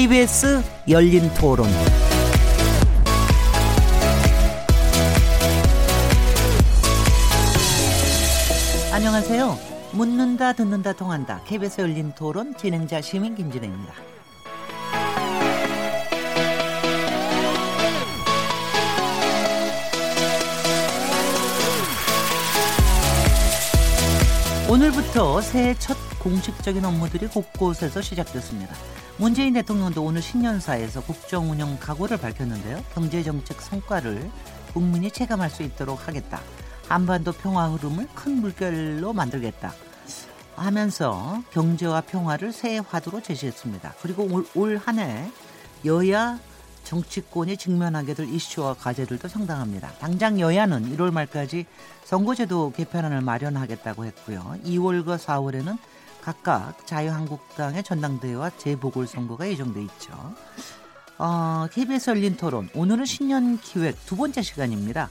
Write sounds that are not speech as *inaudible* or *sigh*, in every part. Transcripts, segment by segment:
KBS 열린 토론. 안녕하세요. 묻는다, 듣는다, 통한다. KBS 열린 토론 진행자 시민 김진혜입니다. 오늘부터 새해 첫 공식적인 업무들이 곳곳에서 시작됐습니다. 문재인 대통령도 오늘 신년사에서 국정 운영 각오를 밝혔는데요. 경제 정책 성과를 국민이 체감할 수 있도록 하겠다. 한반도 평화 흐름을 큰 물결로 만들겠다. 하면서 경제와 평화를 새해 화두로 제시했습니다. 그리고 올 한해 여야 정치권이 직면하게 될 이슈와 과제들도 상당합니다. 당장 여야는 1월 말까지 선거제도 개편안을 마련하겠다고 했고요. 2월과 4월에는 각각 자유한국당의 전당대회와 재보궐선거가 예정돼 있죠. 어, KBS 열린 토론 오늘은 신년 기획 두 번째 시간입니다.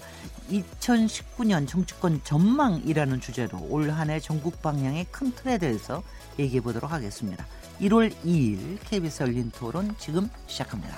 2019년 정치권 전망이라는 주제로 올 한 해 전국 방향의 큰 틀에 대해서 얘기해 보도록 하겠습니다. 1월 2일 KBS 열린 토론 지금 시작합니다.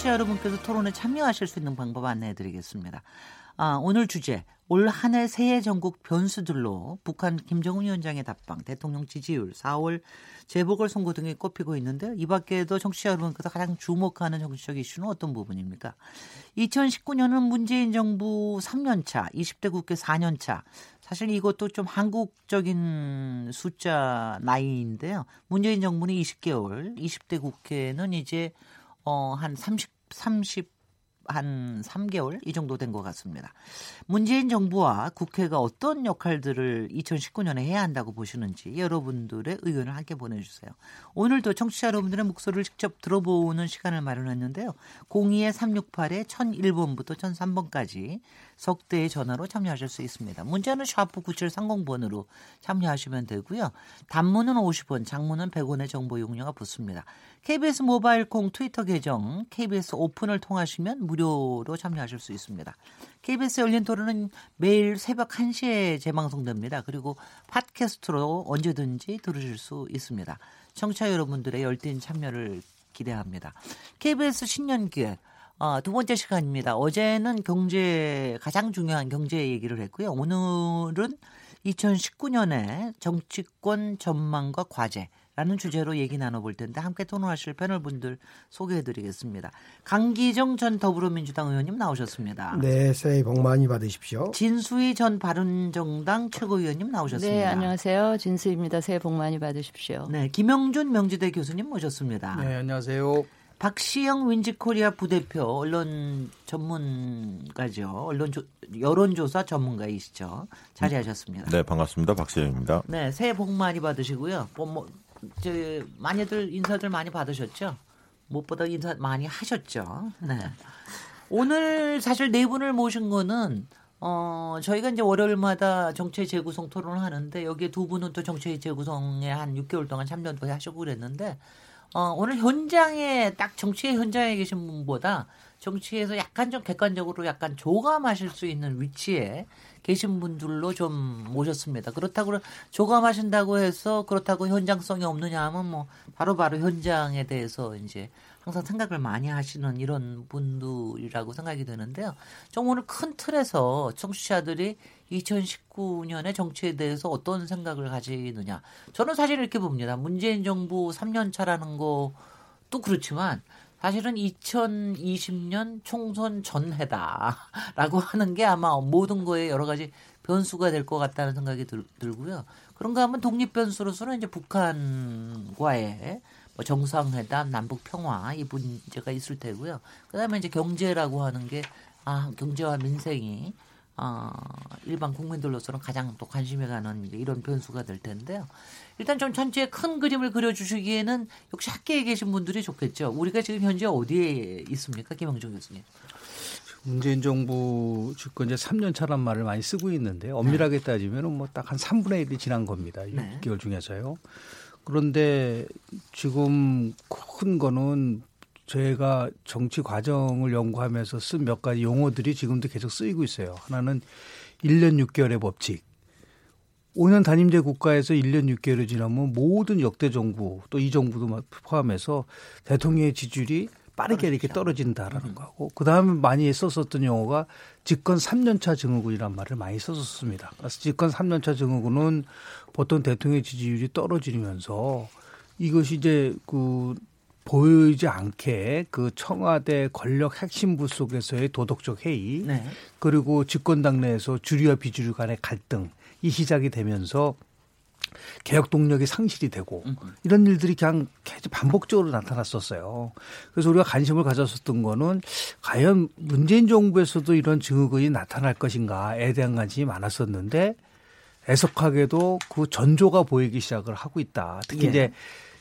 청취자 여러분께서 토론에 참여하실 수 있는 방법 안내해 드리겠습니다. 아, 오늘 주제 올 한 해 새해 전국 변수들로 북한 김정은 위원장의 답방, 대통령 지지율, 4월 재보궐선거 등이 꼽히고 있는데요. 이 밖에도 청취자 여러분께서 가장 주목하는 정치적 이슈는 어떤 부분입니까? 2019년은 문재인 정부 3년차, 20대 국회 4년차. 사실 이것도 좀 한국적인 숫자 나이인데요. 문재인 정부는 20개월, 20대 국회는 이제 어 한 30, 30 한 3개월 이 정도 된 것 같습니다. 문재인 정부와 국회가 어떤 역할들을 2019년에 해야 한다고 보시는지 여러분들의 의견을 함께 보내주세요. 오늘도 청취자 여러분들의 목소리를 직접 들어보는 시간을 마련했는데요. 02-368에 1001번부터 1003번까지 석대의 전화로 참여하실 수 있습니다. 문자는 샤프 9730번으로 참여하시면 되고요. 단문은 50원, 장문은 100원의 정보 용료가 붙습니다. KBS 모바일 콩 트위터 계정 KBS 오픈을 통하시면 무료 로 참여하실 수 있습니다. KBS 열린 토론은 매일 새벽 1시에 재방송됩니다. 그리고 팟캐스트로 언제든지 들으실 수 있습니다. 청취자 여러분들의 열띤 참여를 기대합니다. KBS 신년 기획 어, 두 번째 시간입니다. 어제는 경제 가장 중요한 경제 얘기를 했고요. 오늘은 2019년의 정치권 전망과 과제 라는 주제로 얘기 나눠볼 텐데 함께 토론하실 패널 분들 소개해드리겠습니다. 강기정 전 더불어민주당 의원님 나오셨습니다. 네, 새해 복 많이 받으십시오. 진수희 전 바른정당 최고위원님 나오셨습니다. 네, 안녕하세요. 진수입니다. 새해 복 많이 받으십시오. 네, 김영준 명지대 교수님 모셨습니다. 네, 안녕하세요. 박시영 윈지코리아 부대표 언론 전문가죠. 언론 조, 여론조사 전문가이시죠. 자리하셨습니다. 네, 반갑습니다. 박시영입니다. 네, 새해 복 많이 받으시고요. 뭐, 뭐, 저, 많이들 인사들 많이 받으셨죠? 무엇보다 인사 많이 하셨죠. 네. 오늘 사실 네 분을 모신 거는 어, 저희가 이제 월요일마다 정체 재구성 토론을 하는데 여기에 두 분은 또 정체 재구성에 한 6개월 동안 참여도 하시고 그랬는데 어, 오늘 현장에 딱 정치의 현장에 계신 분보다 정치에서 약간 좀 객관적으로 약간 조감하실 수 있는 위치에 계신 분들로 좀 모셨습니다. 그렇다고 조감하신다고 해서 그렇다고 현장성이 없느냐 하면 뭐 바로바로 바로 현장에 대해서 이제 항상 생각을 많이 하시는 이런 분들이라고 생각이 되는데요. 좀 오늘 큰 틀에서 청취자들이 2019년의 정치에 대해서 어떤 생각을 가지느냐. 저는 사실 이렇게 봅니다. 문재인 정부 3년 차라는 것도 그렇지만 사실은 2020년 총선 전해다라고 *laughs* 하는 게 아마 모든 거에 여러 가지 변수가 될 것 같다는 생각이 들, 고요 그런가 하면 독립 변수로서는 이제 북한과의 뭐 정상회담, 남북 평화 이 문제가 있을 테고요. 그다음에 이제 경제라고 하는 게 아, 경제와 민생이 어, 일반 국민들로서는 가장 또 관심이 가는 이런 변수가 될 텐데요. 일단 좀 전체의 큰 그림을 그려주시기에는 역시 학계에 계신 분들이 좋겠죠. 우리가 지금 현재 어디에 있습니까, 김영중 교수님? 문재인 정부 집권 이제 3년 차란 말을 많이 쓰고 있는데 엄밀하게 네. 따지면 뭐 딱 한 3분의 1이 지난 겁니다. 네. 6개월 중에서요. 그런데 지금 큰 거는 제가 정치 과정을 연구하면서 쓴 몇 가지 용어들이 지금도 계속 쓰이고 있어요. 하나는 1년 6개월의 법칙. 5년 단임제 국가에서 1년 6개월이 지나면 모든 역대 정부 또 이 정부도 포함해서 대통령의 지지율이 빠르게 이렇게 떨어진다라는 거고 그 다음에 많이 썼었던 용어가 집권 3년차 증후군이란 말을 많이 썼었습니다. 그래서 집권 3년차 증후군은 보통 대통령의 지지율이 떨어지면서 이것이 이제 그 보이지 않게 그 청와대 권력 핵심부 속에서의 도덕적 해이 네. 그리고 집권 당 내에서 주류와 비주류 간의 갈등 이 시작이 되면서 개혁 동력이 상실이 되고 이런 일들이 그냥 계속 반복적으로 나타났었어요. 그래서 우리가 관심을 가졌었던 거는 과연 문재인 정부에서도 이런 증후군이 나타날 것인가에 대한 관심이 많았었는데 애석하게도 그 전조가 보이기 시작을 하고 있다. 특히 예. 이제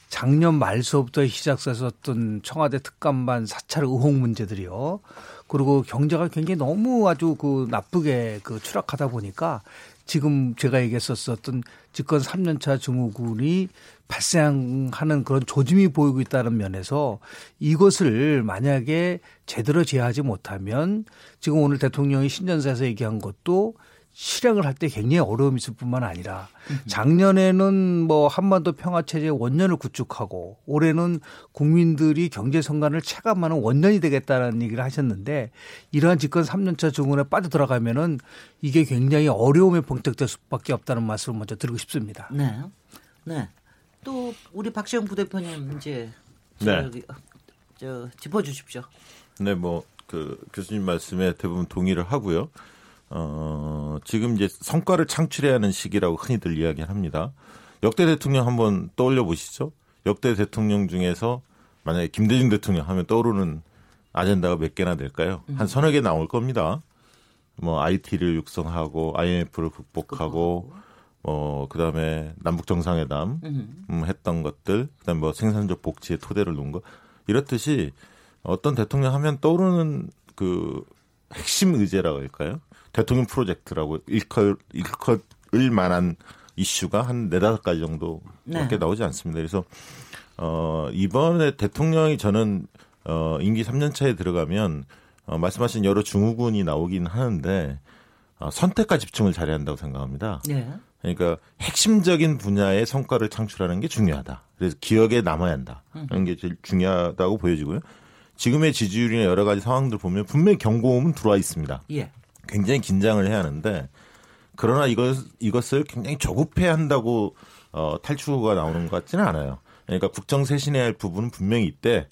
작년 말서부터 시작됐었던 청와대 특감반 사찰 의혹 문제들이요. 그리고 경제가 굉장히 너무 아주 그 나쁘게 그 추락하다 보니까 지금 제가 얘기했었던 집권 3년차 증후군이 발생하는 그런 조짐이 보이고 있다는 면에서 이것을 만약에 제대로 제어하지 못하면 지금 오늘 대통령이 신년사에서 얘기한 것도 실행을 할 때 굉장히 어려움이 있을 뿐만 아니라 작년에는 뭐 한반도 평화 체제 원년을 구축하고 올해는 국민들이 경제 성관을 체감하는 원년이 되겠다는 얘기를 하셨는데 이러한 집권 3년차 중원에 빠져 들어가면은 이게 굉장히 어려움에 봉택될 수밖에 없다는 말씀을 먼저 드리고 싶습니다. 네. 네. 또 우리 박시영 부대표님 이제 네. 저 짚어 주십시오. 네, 뭐 그 교수님 말씀에 대부분 동의를 하고요. 어, 지금 이제 성과를 창출해야 하는 시기라고 흔히들 이야기를 합니다. 역대 대통령 한번 떠올려 보시죠. 역대 대통령 중에서 만약에 김대중 대통령 하면 떠오르는 아젠다가 몇 개나 될까요? 한 서너 개 나올 겁니다. 뭐 IT를 육성하고 IMF를 극복하고 뭐 그다음에 남북 정상회담 음, 했던 것들 그다음에 뭐 생산적 복지의 토대를 놓은 거 이렇듯이 어떤 대통령 하면 떠오르는 그 핵심 의제라고 할까요? 대통령 프로젝트라고 일컬 일컬을 만한 이슈가 한 네다섯 가지 정도밖에 네. 나오지 않습니다. 그래서 어 이번에 대통령이 저는 어 임기 3년 차에 들어가면 어 말씀하신 여러 증후군이 나오긴 하는데 어, 선택과 집중을 잘해야 한다고 생각합니다. 네. 그러니까 핵심적인 분야의 성과를 창출하는 게 중요하다. 그래서 기억에 남아야 한다. 그런 게 제일 중요하다고 보여지고요. 지금의 지지율이나 여러 가지 상황들 보면 분명히 경고음은 들어와 있습니다. 예. 굉장히 긴장을 해야 하는데 그러나 이것 이것을 굉장히 조급해야 한다고 어, 탈출구가 나오는 것 같지는 않아요. 그러니까 국정 쇄신해야 할 부분은 분명히 이때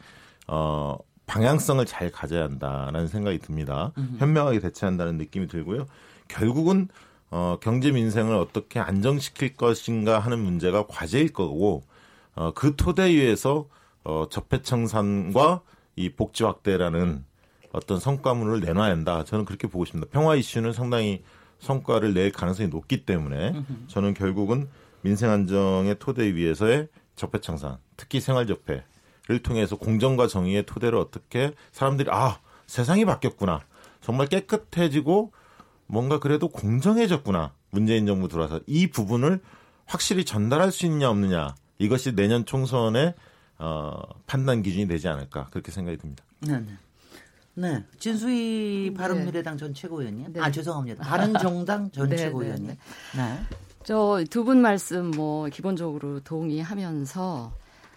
어, 방향성을 잘 가져야 한다라는 생각이 듭니다. 음흠. 현명하게 대처한다는 느낌이 들고요. 결국은 어, 경제 민생을 어떻게 안정시킬 것인가 하는 문제가 과제일 거고 어, 그 토대 위에서 어, 적폐청산과 이 복지 확대라는 어떤 성과물을 내놔야 한다. 저는 그렇게 보고 있습니다. 평화 이슈는 상당히 성과를 낼 가능성이 높기 때문에 저는 결국은 민생 안정의 토대 위에서의 적폐 청산, 특히 생활 적폐를 통해서 공정과 정의의 토대를 어떻게 사람들이 아 세상이 바뀌었구나, 정말 깨끗해지고 뭔가 그래도 공정해졌구나. 문재인 정부 들어와서 이 부분을 확실히 전달할 수 있냐 없느냐 이것이 내년 총선의 어, 판단 기준이 되지 않을까 그렇게 생각이 듭니다. 네, 네. 네. 진수희 바른미래당 네. 전 최고위원님. 네. 아, 죄송합니다. 바른정당 전 *laughs* 네, 네, 최고위원님. 네. 네. 저 두 분 말씀 뭐 기본적으로 동의하면서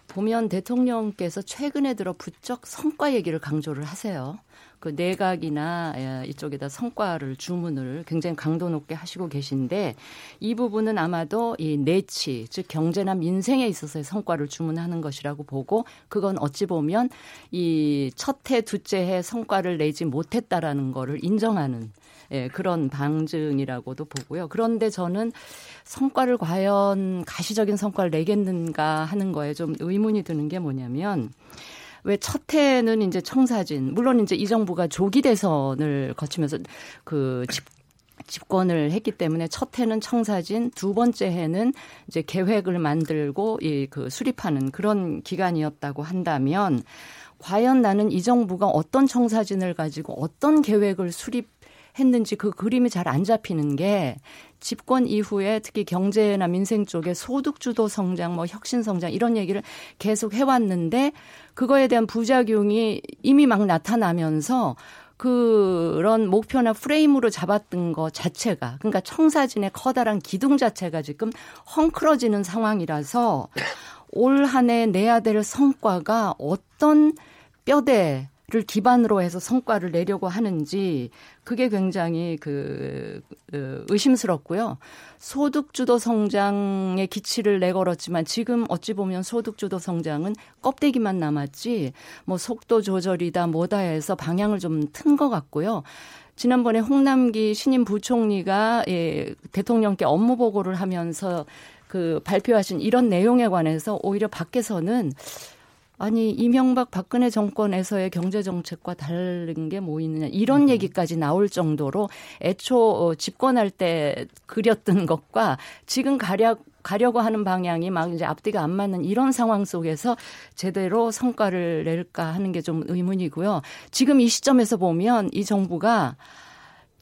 보면 대통령께서 최근에 들어 부쩍 성과 얘기를 강조를 하세요. 그 내각이나 예, 이쪽에다 성과를 주문을 굉장히 강도 높게 하시고 계신데 이 부분은 아마도 이 내치 즉 경제나 민생에 있어서의 성과를 주문하는 것이라고 보고 그건 어찌 보면 이 첫해 두째 해 성과를 내지 못했다라는 거를 인정하는 예, 그런 방증이라고도 보고요. 그런데 저는 성과를 과연 가시적인 성과를 내겠는가 하는 거에 좀 의문이 드는 게 뭐냐면 왜 첫 해는 이제 청사진 물론 이제 이 정부가 조기 대선을 거치면서 그 집, 집권을 했기 때문에 첫 해는 청사진, 두 번째 해는 이제 계획을 만들고 이 그 수립하는 그런 기간이었다고 한다면 과연 나는 이 정부가 어떤 청사진을 가지고 어떤 계획을 수립 했는지 그 그림이 잘 안 잡히는 게 집권 이후에 특히 경제나 민생 쪽에 소득주도 성장, 뭐 혁신 성장 이런 얘기를 계속 해왔는데 그거에 대한 부작용이 이미 막 나타나면서 그런 목표나 프레임으로 잡았던 것 자체가 그러니까 청사진의 커다란 기둥 자체가 지금 헝클어지는 상황이라서 올 한 해 내야 될 성과가 어떤 뼈대 를 기반으로 해서 성과를 내려고 하는지 그게 굉장히 그, 그 의심스럽고요. 소득주도 성장의 기치를 내걸었지만 지금 어찌 보면 소득주도 성장은 껍데기만 남았지 뭐 속도 조절이다 뭐다 해서 방향을 좀 튼 것 같고요. 지난번에 홍남기 신임 부총리가 예, 대통령께 업무 보고를 하면서 그 발표하신 이런 내용에 관해서 오히려 밖에서는 아니 이명박 박근혜 정권에서의 경제 정책과 다른 게 뭐 있느냐 이런 음. 얘기까지 나올 정도로 애초 어, 집권할 때 그렸던 것과 지금 가려 가려고 하는 방향이 막 이제 앞뒤가 안 맞는 이런 상황 속에서 제대로 성과를 낼까 하는 게 좀 의문이고요. 지금 이 시점에서 보면 이 정부가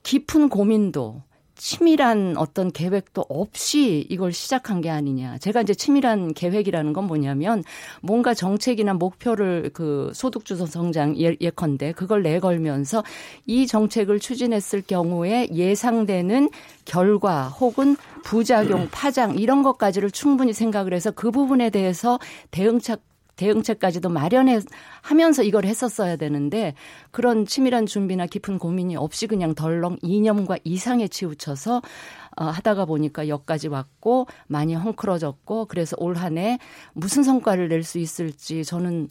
깊은 고민도 치밀한 어떤 계획도 없이 이걸 시작한 게 아니냐. 제가 이제 치밀한 계획이라는 건 뭐냐면 뭔가 정책이나 목표를 그 소득주도 성장 예, 예컨대 그걸 내걸면서 이 정책을 추진했을 경우에 예상되는 결과 혹은 부작용, 파장 이런 것까지를 충분히 생각을 해서 그 부분에 대해서 대응책 대응책까지도 마련해 하면서 이걸 했었어야 되는데 그런 치밀한 준비나 깊은 고민이 없이 그냥 덜렁 이념과 이상에 치우쳐서 어, 하다가 보니까 여기까지 왔고 많이 헝클어졌고 그래서 올 한 해 무슨 성과를 낼 수 있을지 저는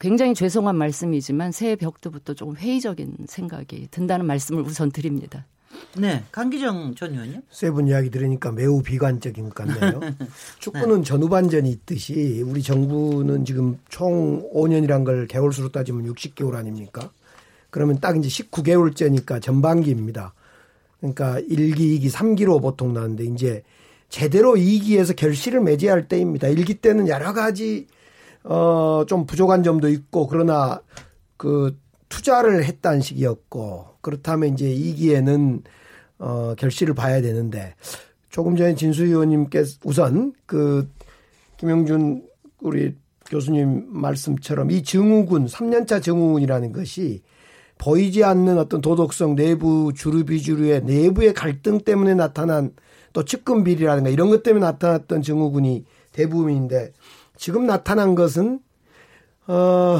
굉장히 죄송한 말씀이지만 새해 벽두부터 조금 회의적인 생각이 든다는 말씀을 우선 드립니다. 네, 강기정 전 의원님. 세분 이야기 들으니까 매우 비관적인 것 같네요. *laughs* 축구는 네. 전후반전이 있듯이 우리 정부는 지금 총 5년이란 걸 개월수로 따지면 60개월 아닙니까? 그러면 딱 이제 19개월째니까 전반기입니다. 그러니까 1기, 2기, 3기로 보통 나는데 이제 제대로 2기에서 결실을 맺어야 할 때입니다. 1기 때는 여러 가지 어 좀 부족한 점도 있고 그러나 그 투자를 했다는 식이었고 그렇다면 이제 2기에는 어 결실을 봐야 되는데 조금 전에 진수 의원님께서 우선 그 김영준 우리 교수님 말씀처럼 이 증후군 3년차 증후군이라는 것이 보이지 않는 어떤 도덕성 내부 주류비주류의 내부의 갈등 때문에 나타난 또 측근 비리라든가 이런 것 때문에 나타났던 증후군이 대부분인데 지금 나타난 것은 어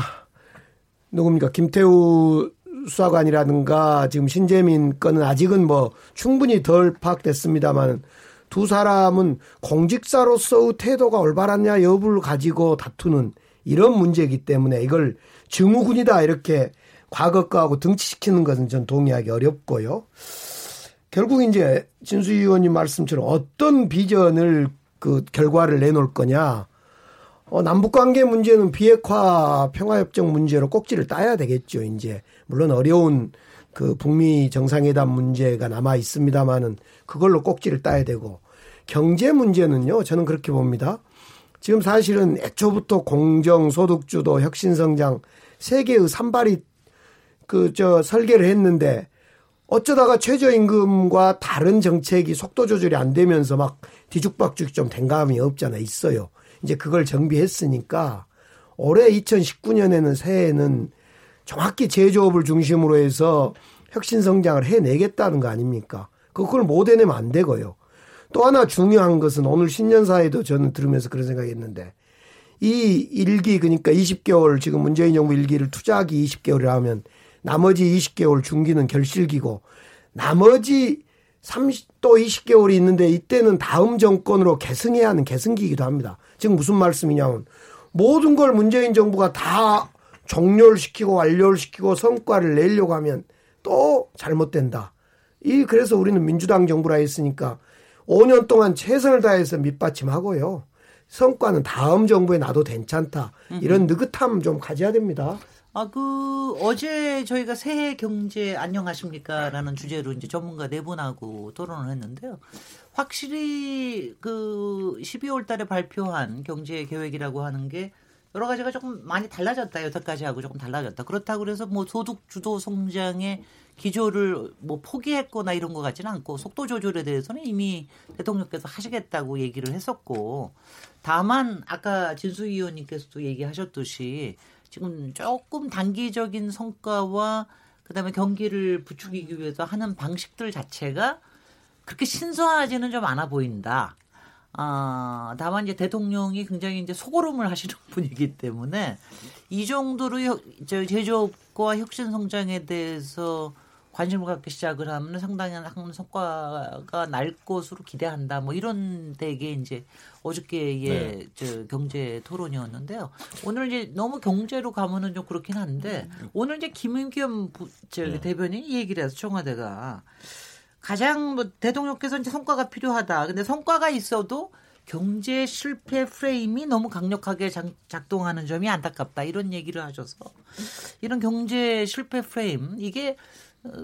누굽니까 김태우 수사관이라든가 지금 신재민 건은 아직은 뭐 충분히 덜 파악됐습니다만 두 사람은 공직자로서의 태도가 올바랐냐 여부를 가지고 다투는 이런 문제이기 때문에 이걸 증후군이다 이렇게 과거과하고 등치시키는 것은 전 동의하기 어렵고요. 결국 이제 진수 의원님 말씀처럼 어떤 비전을 그 결과를 내놓을 거냐 어, 남북 관계 문제는 비핵화 평화협정 문제로 꼭지를 따야 되겠죠. 이제 물론 어려운 그 북미 정상회담 문제가 남아 있습니다만은 그걸로 꼭지를 따야 되고 경제 문제는요. 저는 그렇게 봅니다. 지금 사실은 애초부터 공정, 소득주도, 혁신성장 세 개의 산발이 그 저 설계를 했는데 어쩌다가 최저임금과 다른 정책이 속도 조절이 안 되면서 막 뒤죽박죽 좀 된 감이 없잖아 있어요. 이제 그걸 정비했으니까 올해 2019년에는 새해에는 정확히 제조업을 중심으로 해서 혁신 성장을 해내겠다는 거 아닙니까? 그걸 못 해내면 안 되고요. 또 하나 중요한 것은 오늘 신년사에도 저는 들으면서 그런 생각했는데 이 일기 그러니까 20개월 지금 문재인 정부 일기를 투자하기 20개월이라 하면 나머지 20개월 중기는 결실기고 나머지 30, 또 20개월이 있는데 이때는 다음 정권으로 계승해야 하는 계승기이기도 합니다. 지금 무슨 말씀이냐면 모든 걸 문재인 정부가 다 종료를 시키고 완료를 시키고 성과를 내려고 하면 또 잘못된다. 이 그래서 우리는 민주당 정부라 했으니까 5년 동안 최선을 다해서 밑받침하고요. 성과는 다음 정부에 놔도 괜찮다. 이런 느긋함 좀 가져야 됩니다. 아, 그, 어제 저희가 새해 경제 안녕하십니까? 라는 주제로 이제 전문가 네 분하고 토론을 했는데요. 확실히 그 12월 달에 발표한 경제 계획이라고 하는 게 여러 가지가 조금 많이 달라졌다. 여섯 가지하고 조금 달라졌다. 그렇다고 그래서 뭐 소득 주도 성장의 기조를 뭐 포기했거나 이런 것 같지는 않고 속도 조절에 대해서는 이미 대통령께서 하시겠다고 얘기를 했었고 다만 아까 진수희 의원님께서도 얘기하셨듯이 지금 조금 단기적인 성과와 그다음에 경기를 부추기기 위해서 하는 방식들 자체가 그렇게 신선하지는 좀 않아 보인다. 아, 다만 이제 대통령이 굉장히 이제 소고름을 하시는 *laughs* 분이기 때문에 이 정도로 혀, 저 제조업과 혁신 성장에 대해서 관심을 갖기 시작을 하면 상당한 성과가 날 것으로 기대한다. 뭐 이런 되게 이제 어저께의 네. 저 경제 토론이었는데요. 오늘 이제 너무 경제로 가면은 좀 그렇긴 한데 오늘 이제 김은겸 저 네. 대변인이 얘기를 해서 청와대가 가장 뭐 대통령께서 이제 성과가 필요하다. 근데 성과가 있어도 경제 실패 프레임이 너무 강력하게 작동하는 점이 안타깝다. 이런 얘기를 하셔서 이런 경제 실패 프레임 이게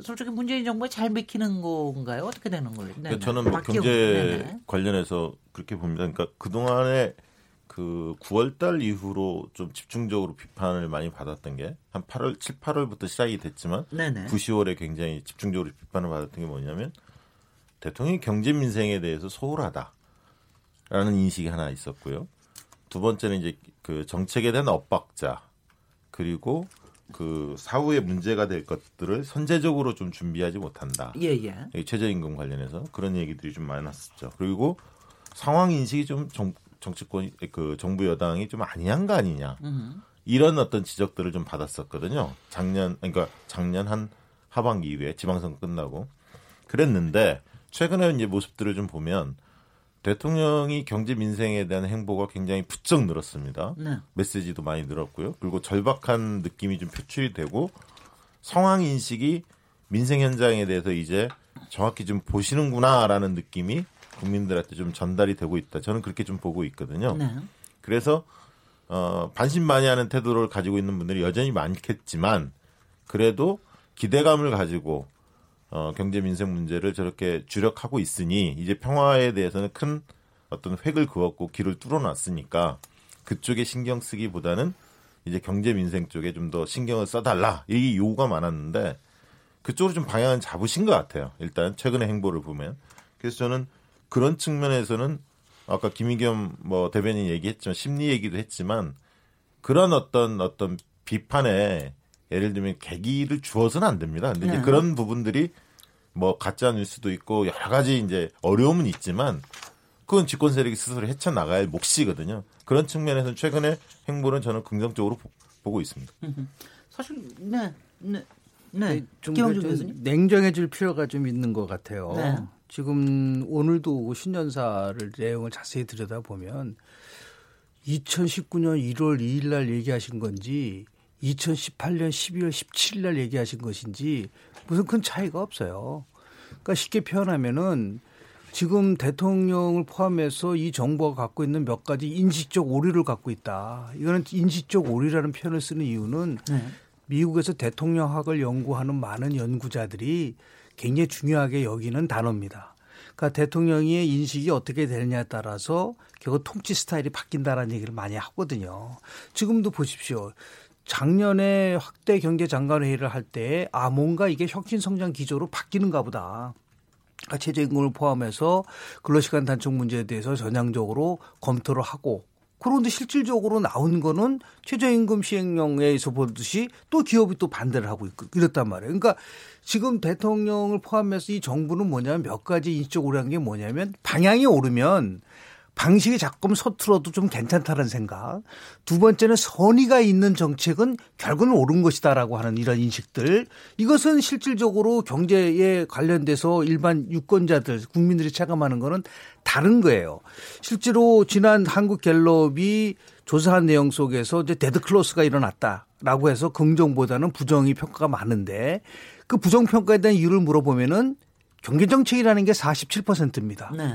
솔직히 문재인 정부가 잘 맥히는 건가요? 어떻게 되는 거예요? 네 저는 뭐 경제 네네. 관련해서 그렇게 봅니다. 그러니까 그동안에 그 9월 달 이후로 좀 집중적으로 비판을 많이 받았던 게 한 8월 7, 8월부터 시작이 됐지만 네네. 9, 10월에 굉장히 집중적으로 비판을 받았던 게 뭐냐면 대통령이 경제 민생에 대해서 소홀하다라는 인식이 하나 있었고요. 두 번째는 이제 그 정책에 대한 엇박자 그리고 그 사후에 문제가 될 것들을 선제적으로 좀 준비하지 못한다. 예, 예. 최저임금 관련해서 그런 얘기들이 좀 많았었죠. 그리고 상황 인식이 좀 정, 정치권 그 정부 여당이 좀 아니한 거 아니냐. 음. 이런 어떤 지적들을 좀 받았었거든요. 작년 그러니까 작년 한 하반기 이후에 지방선거 끝나고 그랬는데 최근에 이제 모습들을 좀 보면 대통령이 경제 민생에 대한 행보가 굉장히 부쩍 늘었습니다. 네. 메시지도 많이 늘었고요. 그리고 절박한 느낌이 좀 표출이 되고 상황 인식이 민생 현장에 대해서 이제 정확히 좀 보시는구나라는 느낌이 국민들한테 좀 전달이 되고 있다. 저는 그렇게 좀 보고 있거든요. 네. 그래서 어, 반신반의하는 태도를 가지고 있는 분들이 여전히 많겠지만 그래도 기대감을 가지고 어, 경제 민생 문제를 저렇게 주력하고 있으니 이제 평화에 대해서는 큰 어떤 획을 그었고 길을 뚫어놨으니까 그쪽에 신경 쓰기보다는 이제 경제 민생 쪽에 좀 더 신경을 써달라 이 요구가 많았는데 그쪽으로 좀 방향을 잡으신 것 같아요. 일단 최근의 행보를 보면 그래서 저는 그런 측면에서는 아까 김희겸 뭐 대변인 얘기했지만 심리 얘기도 했지만 그런 어떤 어떤 비판에 예를 들면 계기를 주어서는 안 됩니다. 근데 이제 네. 그런 부분들이 뭐 가짜 뉴스도 있고 여러 가지 이제 어려움은 있지만 그건 집권 세력이 스스로 헤쳐 나가야 할 몫이거든요. 그런 측면에서는 최근에 행보는 저는 긍정적으로 보, 고 있습니다. *laughs* 사실 네, 네, 네. 네 좀, 좀 냉정해질 필요가 좀 있는 것 같아요. 네. 지금 오늘도 신년사를 내용을 자세히 들여다 보면 2019년 1월 2일 날 얘기하신 건지 2018년 12월 17일 날 얘기하신 것인지 무슨 큰 차이가 없어요. 그러니까 쉽게 표현하면은 지금 대통령을 포함해서 이 정부가 갖고 있는 몇 가지 인식적 오류를 갖고 있다. 이거는 인식적 오류라는 표현을 쓰는 이유는 네. 미국에서 대통령학을 연구하는 많은 연구자들이 굉장히 중요하게 여기는 단어입니다. 그러니까 대통령의 인식이 어떻게 되느냐에 따라서 결국 통치 스타일이 바뀐다라는 얘기를 많이 하거든요. 지금도 보십시오. 작년에 확대 경제 장관 회의를 할 때 아 뭔가 이게 혁신 성장 기조로 바뀌는가 보다. 최저임금을 포함해서 근로시간 단축 문제에 대해서 전향적으로 검토를 하고 그런데 실질적으로 나온 거는 최저임금 시행령에서 보듯이 또 기업이 또 반대를 하고 있고 이랬단 말이에요. 그러니까 지금 대통령을 포함해서 이 정부는 뭐냐면 몇 가지 인적 오류한 게 뭐냐면 방향이 오르면 방식이 자꾸 서툴어도 좀 괜찮다는 생각. 두 번째는 선의가 있는 정책은 결국은 옳은 것이다라고 하는 이런 인식들. 이것은 실질적으로 경제에 관련돼서 일반 유권자들, 국민들이 체감하는 거는 다른 거예요. 실제로 지난 한국 갤럽이 조사한 내용 속에서 이제 데드 크로스가 일어났다라고 해서 긍정보다는 부정이 평가가 많은데 그 부정 평가에 대한 이유를 물어보면은 경제 정책이라는 게 47%입니다. 네.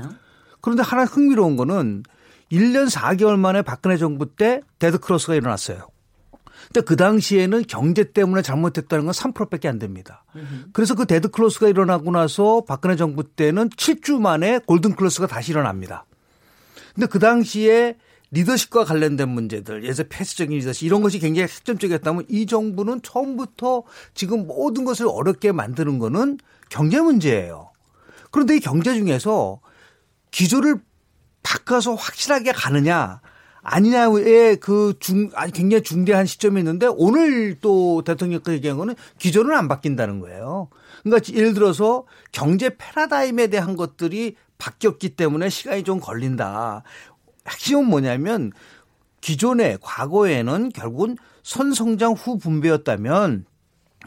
그런데 하나 흥미로운 거는 1년 4개월 만에 박근혜 정부 때 데드크로스가 일어났어요. 근데 그 당시에는 경제 때문에 잘못했다는 건 3%밖에 안 됩니다. 그래서 그 데드 크로스가 일어나고 나서 박근혜 정부 때는 7주 만에 골든 크로스가 다시 일어납니다. 근데 그 당시에 리더십과 관련된 문제들, 예서 폐쇄적인 리더십 이런 것이 굉장히 핵심적이었다면 이 정부는 처음부터 지금 모든 것을 어렵게 만드는 거는 경제 문제예요. 그런데 이 경제 중에서 기조를 바꿔서 확실하게 가느냐 아니냐의 그 중, 아니 굉장히 중대한 시점이 있는데 오늘 또 대통령께서 얘기한 거는 기조는 안 바뀐다는 거예요. 그러니까 예를 들어서 경제 패러다임에 대한 것들이 바뀌었기 때문에 시간이 좀 걸린다. 핵심은 뭐냐면 기존에 과거에는 결국은 선성장 후 분배였다면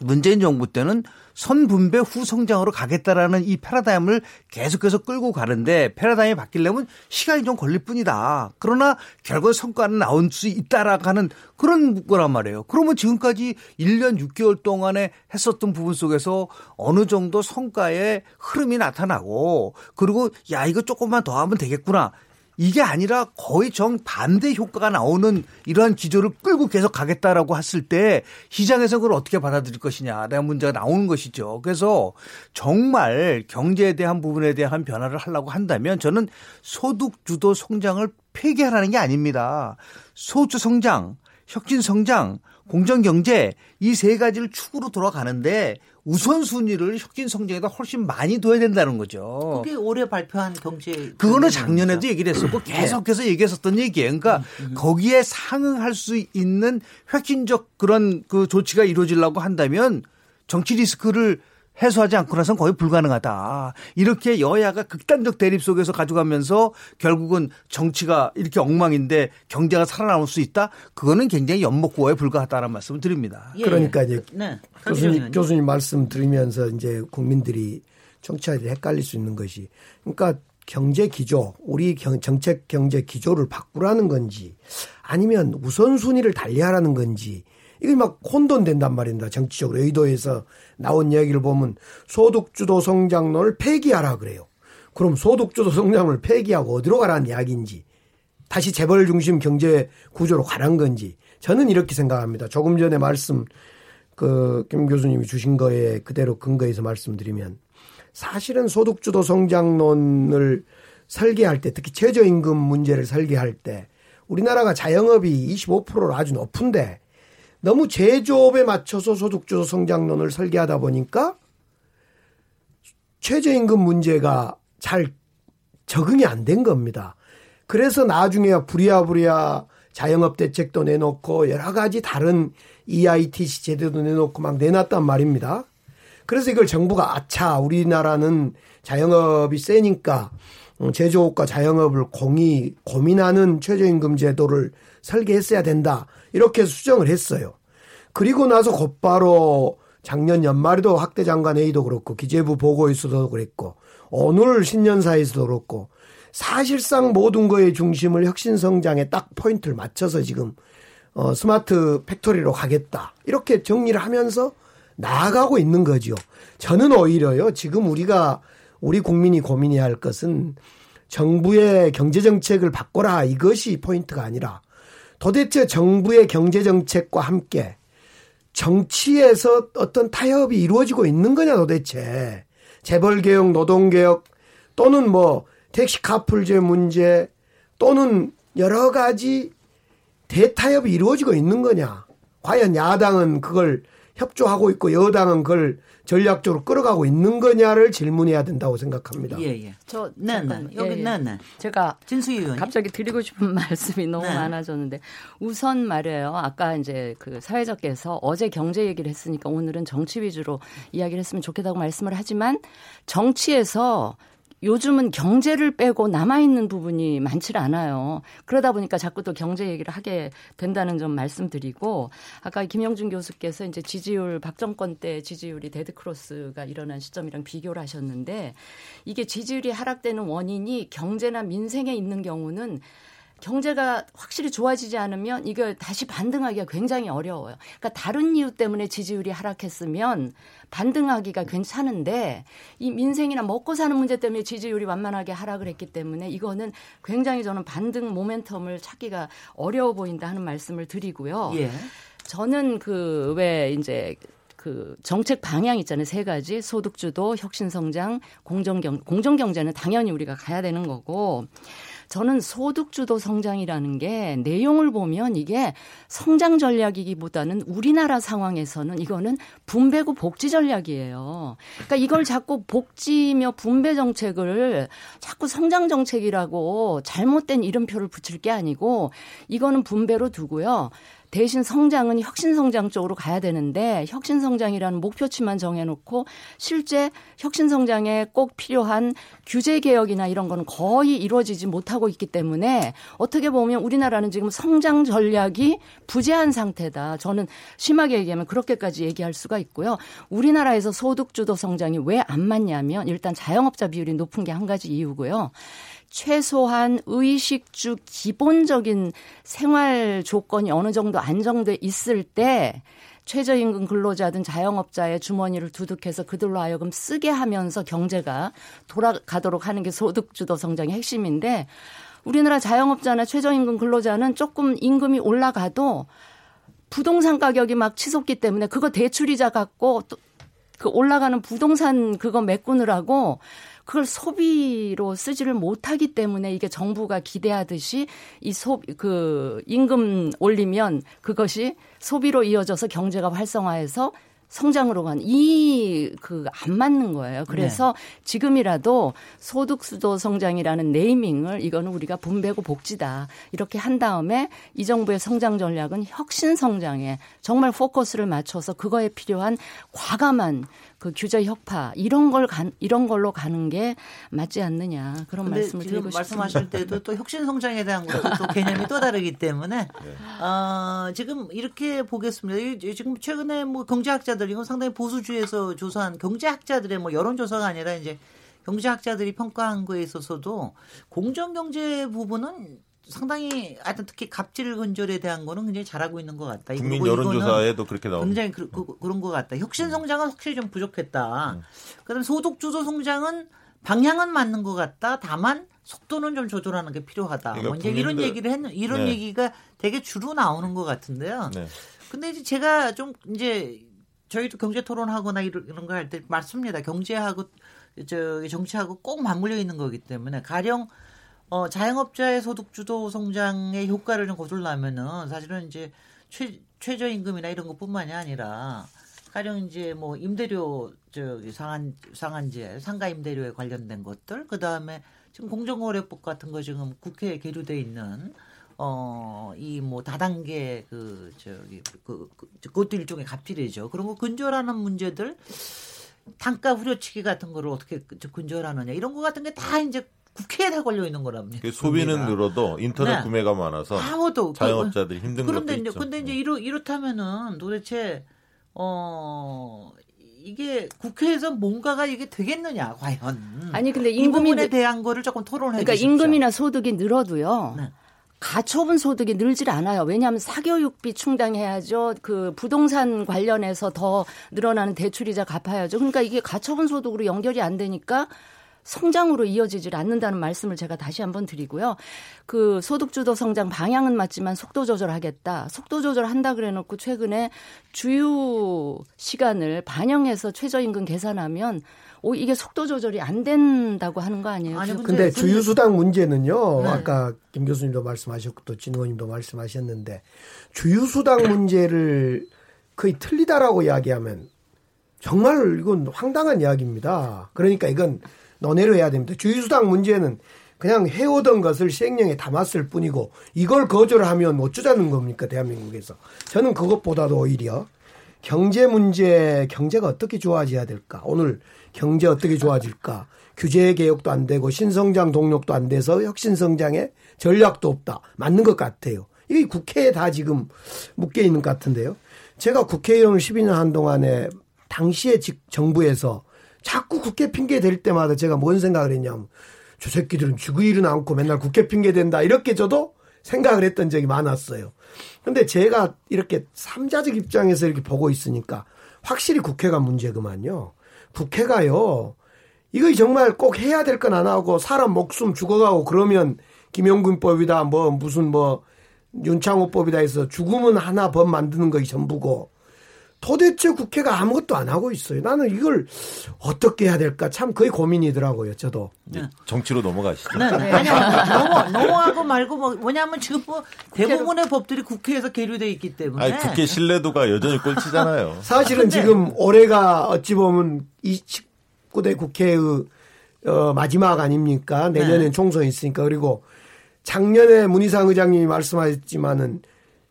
문재인 정부 때는 선분배 후 성장으로 가겠다라는 이 패러다임을 계속해서 끌고 가는데 패러다임이 바뀌려면 시간이 좀 걸릴 뿐이다. 그러나 결국 성과는 나올 수 있다라고 하는 그런 거란 말이에요. 그러면 지금까지 1년 6개월 동안에 했었던 부분 속에서 어느 정도 성과의 흐름이 나타나고 그리고 야 이거 조금만 더 하면 되겠구나. 이게 아니라 거의 정반대 효과가 나오는 이러한 기조를 끌고 계속 가겠다라고 했을 때 시장에서 그걸 어떻게 받아들일 것이냐라는 문제가 나오는 것이죠. 그래서 정말 경제에 대한 부분에 대한 변화를 하려고 한다면 저는 소득 주도 성장을 폐기하라는 게 아닙니다. 소주 성장, 혁신 성장, 공정 경제 이 세 가지를 축으로 돌아가는데 우선순위를 혁신 성장에다 훨씬 많이 둬야 된다는 거죠. 그게 올해 발표한 경제 그거는 작년에도 얘기를 했었고 네. 계속해서 얘기했었던 얘기예요. 그러니까 음, 음. 거기에 상응할 수 있는 혁신적 그런 그 조치가 이루어지려고 한다면 정치 리스크를 해소하지 않고 나선 거의 불가능하다. 이렇게 여야가 극단적 대립 속에서 가져가면서 결국은 정치가 이렇게 엉망인데 경제가 살아남을 수 있다? 그거는 굉장히 연목고에 불과하다는 말씀을 드립니다. 예. 그러니까 이제 네. 교수님, 교수님 말씀 들으면서 이제 국민들이 정치자들이 헷갈릴 수 있는 것이 그러니까 경제 기조, 우리 경, 정책 경제 기조를 바꾸라는 건지 아니면 우선순위를 달리하라는 건지 이게 막 혼돈된단 말입니다. 정치적으로 의도에서 나온 이야기를 보면 소득주도 성장론을 폐기하라 그래요. 그럼 소득주도 성장을 폐기하고 어디로 가라는 이야기인지 다시 재벌 중심 경제 구조로 가란 건지 저는 이렇게 생각합니다. 조금 전에 말씀 그 김 교수님이 주신 거에 그대로 근거해서 말씀드리면 사실은 소득주도 성장론을 설계할 때 특히 최저임금 문제를 설계할 때 우리나라가 자영업이 25%로 아주 높은데 너무 제조업에 맞춰서 소득주도 성장론을 설계하다 보니까 최저임금 문제가 잘 적응이 안 된 겁니다. 그래서 나중에 부랴부랴 자영업 대책도 내놓고 여러 가지 다른 EITC 제도도 내놓고 막 내놨단 말입니다. 그래서 이걸 정부가 아차 우리나라는 자영업이 세니까 제조업과 자영업을 공이 고민하는 최저임금 제도를 설계했어야 된다. 이렇게 수정을 했어요. 그리고 나서 곧바로 작년 연말에도 학대 장관 회의도 그렇고 기재부 보고에서도 그랬고 오늘 신년사에서도 그렇고 사실상 모든 거의 중심을 혁신 성장에 딱 포인트를 맞춰서 지금 어 스마트 팩토리로 가겠다. 이렇게 정리를 하면서 나아가고 있는 거죠. 저는 오히려요. 지금 우리가 우리 국민이 고민해야 할 것은 정부의 경제 정책을 바꿔라 이것이 포인트가 아니라 도대체 정부의 경제 정책과 함께 정치에서 어떤 타협이 이루어지고 있는 거냐 도대체 재벌 개혁, 노동 개혁 또는 뭐 택시 카풀제 문제 또는 여러 가지 대타협이 이루어지고 있는 거냐? 과연 야당은 그걸 협조하고 있고 여당은 그걸 전략적으로 끌어가고 있는 거냐를 질문해야 된다고 생각합니다. 예, 예. 저, 네, 네. 여기, 예, 예. 네, 네. 제가 진수희 의원 갑자기 드리고 싶은 *laughs* 말씀이 너무 네. 많아졌는데 우선 말이에요. 아까 이제 그 사회자께서 어제 경제 얘기를 했으니까 오늘은 정치 위주로 이야기를 했으면 좋겠다고 말씀을 하지만 정치에서 요즘은 경제를 빼고 남아있는 부분이 많지 않아요. 그러다 보니까 자꾸 또 경제 얘기를 하게 된다는 점 말씀드리고 아까 김영준 교수께서 이제 지지율 박정권 때 지지율이 데드크로스가 일어난 시점이랑 비교를 하셨는데 이게 지지율이 하락되는 원인이 경제나 민생에 있는 경우는 경제가 확실히 좋아지지 않으면 이걸 다시 반등하기가 굉장히 어려워요. 그러니까 다른 이유 때문에 지지율이 하락했으면 반등하기가 괜찮은데 이 민생이나 먹고 사는 문제 때문에 지지율이 완만하게 하락을 했기 때문에 이거는 굉장히 저는 반등 모멘텀을 찾기가 어려워 보인다 하는 말씀을 드리고요. 예. 저는 그 왜 이제 그 정책 방향 있잖아요. 세 가지. 소득주도, 혁신성장, 공정경, 공정경제는 당연히 우리가 가야 되는 거고. 저는 소득주도 성장이라는 게 내용을 보면 이게 성장 전략이기보다는 우리나라 상황에서는 이거는 분배고 복지 전략이에요. 그러니까 이걸 자꾸 복지며 분배 정책을 자꾸 성장 정책이라고 잘못된 이름표를 붙일 게 아니고 이거는 분배로 두고요. 대신 성장은 혁신 성장 쪽으로 가야 되는데 혁신 성장이라는 목표치만 정해놓고 실제 혁신 성장에 꼭 필요한 규제 개혁이나 이런 거는 거의 이루어지지 못하고 있기 때문에 어떻게 보면 우리나라는 지금 성장 전략이 부재한 상태다. 저는 심하게 얘기하면 그렇게까지 얘기할 수가 있고요. 우리나라에서 소득 주도 성장이 왜 안 맞냐면 일단 자영업자 비율이 높은 게 한 가지 이유고요. 최소한 의식주 기본적인 생활 조건이 어느 정도 안정돼 있을 때 최저임금 근로자든 자영업자의 주머니를 두둑해서 그들로 하여금 쓰게 하면서 경제가 돌아가도록 하는 게 소득주도 성장의 핵심인데 우리나라 자영업자나 최저임금 근로자는 조금 임금이 올라가도 부동산 가격이 막 치솟기 때문에 그거 대출이자 갖고 또 그 올라가는 부동산 그거 메꾸느라고 그걸 소비로 쓰지를 못하기 때문에 이게 정부가 기대하듯이 이 소, 그 임금 올리면 그것이 소비로 이어져서 경제가 활성화해서 성장으로 간 이 그 안 맞는 거예요. 그래서 네. 지금이라도 소득 수도 성장이라는 네이밍을 이거는 우리가 분배고 복지다 이렇게 한 다음에 이 정부의 성장 전략은 혁신 성장에 정말 포커스를 맞춰서 그거에 필요한 과감한 그 규제 혁파 이런 걸 간, 이런 걸로 가는 게 맞지 않느냐 그런 말씀을 드리고 싶습니다. 말씀하실 때도 또 혁신 성장에 대한 것도 또 개념이 또 다르기 때문에 네. 어, 지금 이렇게 보겠습니다. 지금 최근에 뭐 경제학자들 이건 상당히 보수주의에서 조사한 경제학자들의 뭐 여론조사가 아니라 이제 경제학자들이 평가한 거에 있어서도 공정경제 부분은 상당히 하여튼 특히 갑질 근절에 대한 거는 굉장히 잘하고 있는 것 같다. 국민 여론조사에도 그렇게 나옵니다. 굉장히 그, 그, 그 런 것 같다. 혁신 성장은 확실히 좀 부족했다. 음. 그다음에 소득 주도 성장은 방향은 맞는 것 같다. 다만 속도는 좀 조절하는 게 필요하다. 그러니까 뭐 이제 이런 얘기를 했 이런 네. 얘기가 되게 주로 나오는 것 같은데요. 네. 근데 이제 제가 좀 이제 저희도 경제 토론하거나 이런, 이런 거할 때 맞습니다. 경제하고 저 정치하고 꼭 맞물려 있는 거기 때문에 가령 어, 자영업자의 소득 주도 성장의 효과를 좀 거둘려면은 사실은 이제 최, 최저임금이나 이런 것뿐만이 아니라 가령 이제 뭐 임대료 저기 상한 상한제 상가 임대료에 관련된 것들 그 다음에 지금 공정거래법 같은 거 지금 국회에 계류돼 있는 어 이 뭐 다단계 그 저기 그, 그 그것도 일종의 갑질이죠. 그런 거 근절하는 문제들 단가 후려치기 같은 거를 어떻게 근절하느냐 이런 거 같은 게 다 이제 국회에 다 걸려 있는 거랍니다. 그 소비는 늘어도 인터넷 네. 구매가 많아서 아무도 그 자영업자들이 힘든 그런데 이제 있죠. 근데 이제 네. 이렇 이렇다면은 도대체 어 이게 국회에서 뭔가가 이게 되겠느냐 과연 아니 근데 임금에 대한 거를 조금 토론해 그러니까 주십시오. 임금이나 소득이 늘어도요. 네. 가처분 소득이 늘질 않아요. 왜냐하면 사교육비 충당해야죠. 그 부동산 관련해서 더 늘어나는 대출이자 갚아야죠. 그러니까 이게 가처분 소득으로 연결이 안 되니까 성장으로 이어지질 않는다는 말씀을 제가 다시 한번 드리고요. 그 소득주도 성장 방향은 맞지만 속도 조절하겠다. 속도 조절한다 그래 놓고 최근에 주유 시간을 반영해서 최저임금 계산하면 오 이게 속도 조절이 안 된다고 하는 거 아니에요? 아니, 근데, 주유수당 문제는요. 네. 아까 김 교수님도 말씀하셨고 또진 의원님도 말씀하셨는데 주유수당 문제를 거의 틀리다라고 이야기하면 정말 이건 황당한 이야기입니다. 그러니까 이건 논의를 해야 됩니다. 주유수당 문제는 그냥 해오던 것을 시행령에 담았을 뿐이고 이걸 거절하면 어쩌자는 겁니까 대한민국에서? 저는 그것보다도 오히려 경제 문제 경제가 어떻게 좋아져야 될까? 오늘 경제 어떻게 좋아질까? 규제 개혁도 안 되고 신성장 동력도 안 돼서 혁신 성장에 전략도 없다. 맞는 것 같아요. 이게 국회에 다 지금 묶여 있는 것 같은데요. 제가 국회의원을 12년 한 동안에 당시에 정부에서 자꾸 국회 핑계 댈 때마다 제가 뭔 생각을 했냐면 저 새끼들은 죽어 일어나고 맨날 국회 핑계 댄다 이렇게 저도 생각을 했던 적이 많았어요. 근데 제가 이렇게 삼자적 입장에서 이렇게 보고 있으니까 확실히 국회가 문제구만요. 국회가요. 이거 정말 꼭 해야 될 건 안 하고 사람 목숨 죽어가고 그러면 김영군법이다 뭐 무슨 뭐 윤창호법이다 해서 죽으면 하나 법 만드는 것이 전부고 도대체 국회가 아무것도 안 하고 있어요. 나는 이걸 어떻게 해야 될까 참 거의 고민이더라고요. 저도. 네. 정치로 넘어가시죠. 네, 네. 아니, 넘어, 넘어가고 말고 뭐, 뭐냐면 지금 뭐 대부분의 법들이 국회에서 계류돼 있기 때문에. 아니, 국회 신뢰도가 여전히 꼴찌잖아요. *laughs* 사실은 근데, 지금 올해가 어찌 보면 29대 국회의 어, 마지막 아닙니까? 내년엔 네. 총선이 있으니까. 그리고 작년에 문희상 의장님이 말씀하셨지만은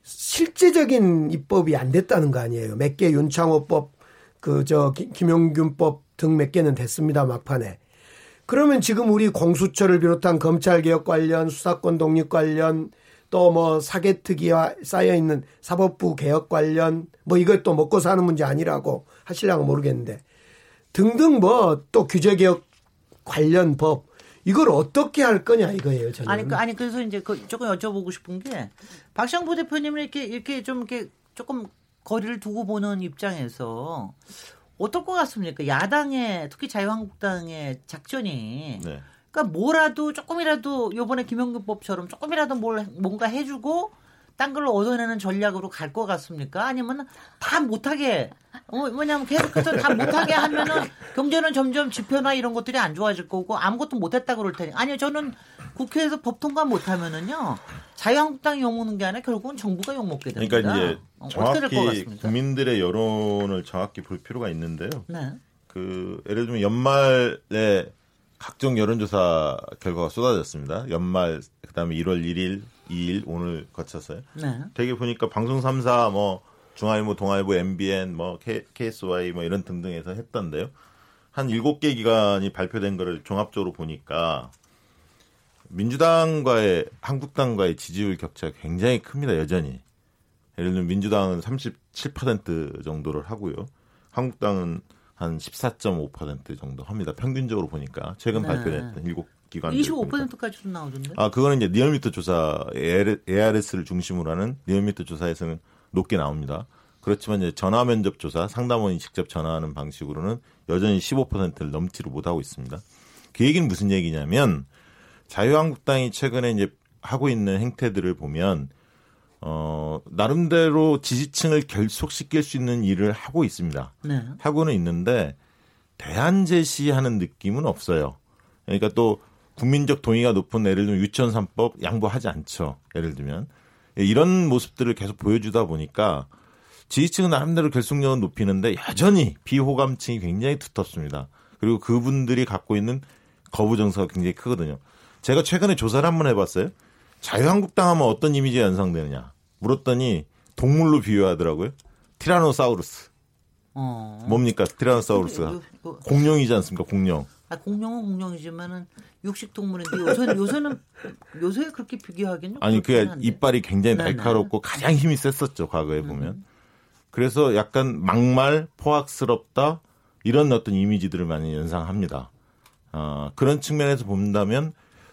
실제적인 입법이 안 됐다는 거 아니에요. 몇 개 윤창호법, 그, 저, 김용균법 등 몇 개는 됐습니다, 막판에. 그러면 지금 우리 공수처를 비롯한 검찰개혁 관련, 수사권 독립 관련, 또 뭐 사개특위와 쌓여 있는 사법부 개혁 관련, 뭐 이것도 먹고 사는 문제 아니라고 하실랑은 모르겠는데, 등등 뭐 또 규제개혁 관련 법, 이걸 어떻게 할 거냐 이거예요. 저는. 아니, 그, 아니 그래서 이제 그 조금 여쭤보고 싶은 게 박상부 대표님은 이렇게 이렇게 좀 이렇게 조금 거리를 두고 보는 입장에서 어떨 것 같습니까? 야당의 특히 자유한국당의 작전이 네. 그러니까 뭐라도 조금이라도 요번에 김영균법처럼 조금이라도 뭘 뭔가 해주고 딴 걸로 얻어내는 전략으로 갈 것 같습니까? 아니면 다 못하게 어, 뭐냐면 계속해서 다 못하게 하면은 경제는 점점 지표나 이런 것들이 안 좋아질 거고 아무것도 못했다 그럴 테니 아니요 저는 국회에서 법 통과 못하면은요 자유한국당이 욕먹는 게 아니라 결국은 정부가 욕먹게 됩니다. 그러니까 이제 어, 정확히 국민들의 여론을 정확히 볼 필요가 있는데요. 네. 그 예를 들면 연말에 각종 여론조사 결과가 쏟아졌습니다. 연말 그다음에 1월 1일 2일 오늘 거쳤어요. 네. 되게 보니까 방송 3사 뭐 중앙일보, 동아일보, MBN, 뭐 K, KSY 뭐 이런 등등에서 했던데요. 한 7개 기관이 발표된 거를 종합적으로 보니까 민주당과의 한국당과의 지지율 격차가 굉장히 큽니다. 여전히. 예를 들면 민주당은 37% 정도를 하고요. 한국당은 한 14.5% 정도 합니다. 평균적으로 보니까 최근 네. 발표됐던 7 기관 25%까지도 나오던데. 아, 그거는 이제 리얼미터 조사 ARS를 중심으로 하는 리얼미터 조사에서는 높게 나옵니다. 그렇지만 이제 전화 면접 조사 상담원이 직접 전화하는 방식으로는 여전히 15%를 넘지를 못하고 있습니다. 그 얘기는 무슨 얘기냐면 자유한국당이 최근에 이제 하고 있는 행태들을 보면 어 나름대로 지지층을 결속시킬 수 있는 일을 하고 있습니다. 네. 하고는 있는데 대안 제시하는 느낌은 없어요. 그러니까 또 국민적 동의가 높은 예를 들면 유치원 3법 양보하지 않죠. 예를 들면 이런 모습들을 계속 보여주다 보니까 지지층은 나름대로 결속력은 높이는데 여전히 비호감층이 굉장히 두텁습니다. 그리고 그분들이 갖고 있는 거부 정서가 굉장히 크거든요. 제가 최근에 조사를 한번 해봤어요. 자유한국당 하면 어떤 이미지가 연상되느냐 물었더니 동물로 비유하더라고요. 티라노사우루스. 어. 뭡니까 티라노사우루스가 공룡이지 않습니까? 공룡. 아, 공룡은 공룡이지만은 육식 동물인데 요새는 요새는 요새 그렇게 비교하기는 아니 그 이빨이 굉장히 네네. 날카롭고 가장 힘이 셌었죠 과거에 음. 보면 그래서 약간 막말 포악스럽다 이런 어떤 이미지들을 많이 연상합니다. 어, 그런 측면에서 본다면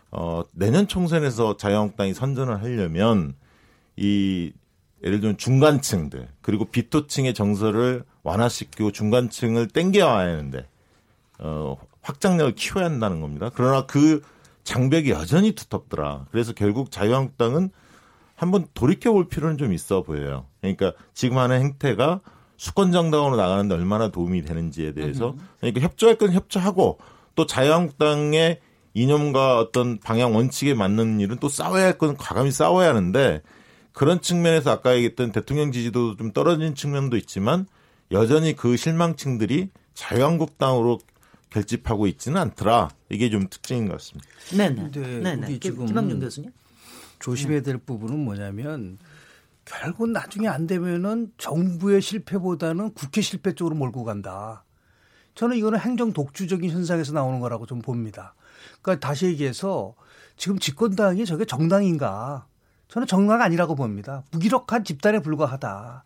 어, 내년 총선에서 자유한국당이 선전을 하려면 이 예를 들면 중간층들 그리고 비토층의 정서를 완화시키고 중간층을 땡겨와야 하는데 어, 확장력을 키워야 한다는 겁니다. 그러나 그 장벽이 여전히 두텁더라. 그래서 결국 자유한국당은 한번 돌이켜 볼 필요는 좀 있어 보여요. 그러니까 지금 하는 행태가 수권 정당으로 나가는데 얼마나 도움이 되는지에 대해서 그러니까 협조할 건 협조하고 또 자유한국당의 이념과 어떤 방향 원칙에 맞는 일은 또 싸워야 할 건 과감히 싸워야 하는데 그런 측면에서 아까 얘기했던 대통령 지지도 좀 떨어진 측면도 있지만 여전히 그 실망층들이 자유한국당으로 결집하고 있지는 않더라. 이게 좀 특징인 것 같습니다. 네네. 네네. 지금 김학준 교수님. 조심해야 될 부분은 뭐냐면 결국 나중에 안 되면은 정부의 실패보다는 국회 실패 쪽으로 몰고 간다. 저는 이거는 행정 독주적인 현상에서 나오는 거라고 좀 봅니다. 그러니까 다시 얘기해서 지금 집권당이 저게 정당인가? 저는 정당가 아니라고 봅니다. 무기력한 집단에 불과하다.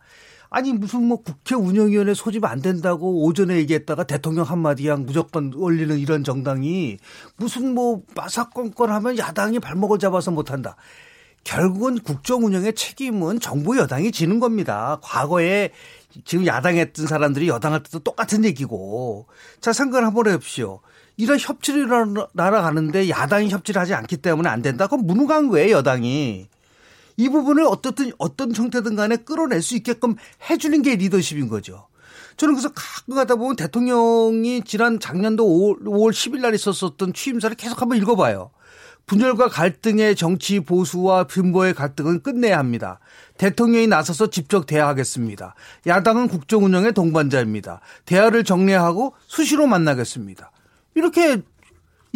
아니 무슨 뭐 국회 운영위원회 소집 안 된다고 오전에 얘기했다가 대통령 한마디 양 무조건 올리는 이런 정당이 무슨 뭐 마사건건 야당이 발목을 잡아서 못한다. 결국은 국정 운영의 책임은 정부 여당이 지는 겁니다. 과거에 지금 야당했던 사람들이 여당할 때도 똑같은 얘기고. 자, 생각을 한번 해보십시오. 이런 협치를 날아가는데 야당이 협치를 하지 않기 때문에 안 된다? 그럼 무능한 거예요, 여당이. 이 부분을 어떻든 어떤 형태든 간에 끌어낼 수 있게끔 해주는 게 리더십인 거죠. 저는 그래서 가끔 가다 보면 대통령이 지난 작년도 5월, 5월 10일 날 있었었던 취임사를 계속 한번 읽어봐요. 분열과 갈등의 정치 보수와 분보의 갈등은 끝내야 합니다. 대통령이 나서서 직접 대화하겠습니다. 야당은 국정 운영의 동반자입니다. 대화를 정리하고 수시로 만나겠습니다. 이렇게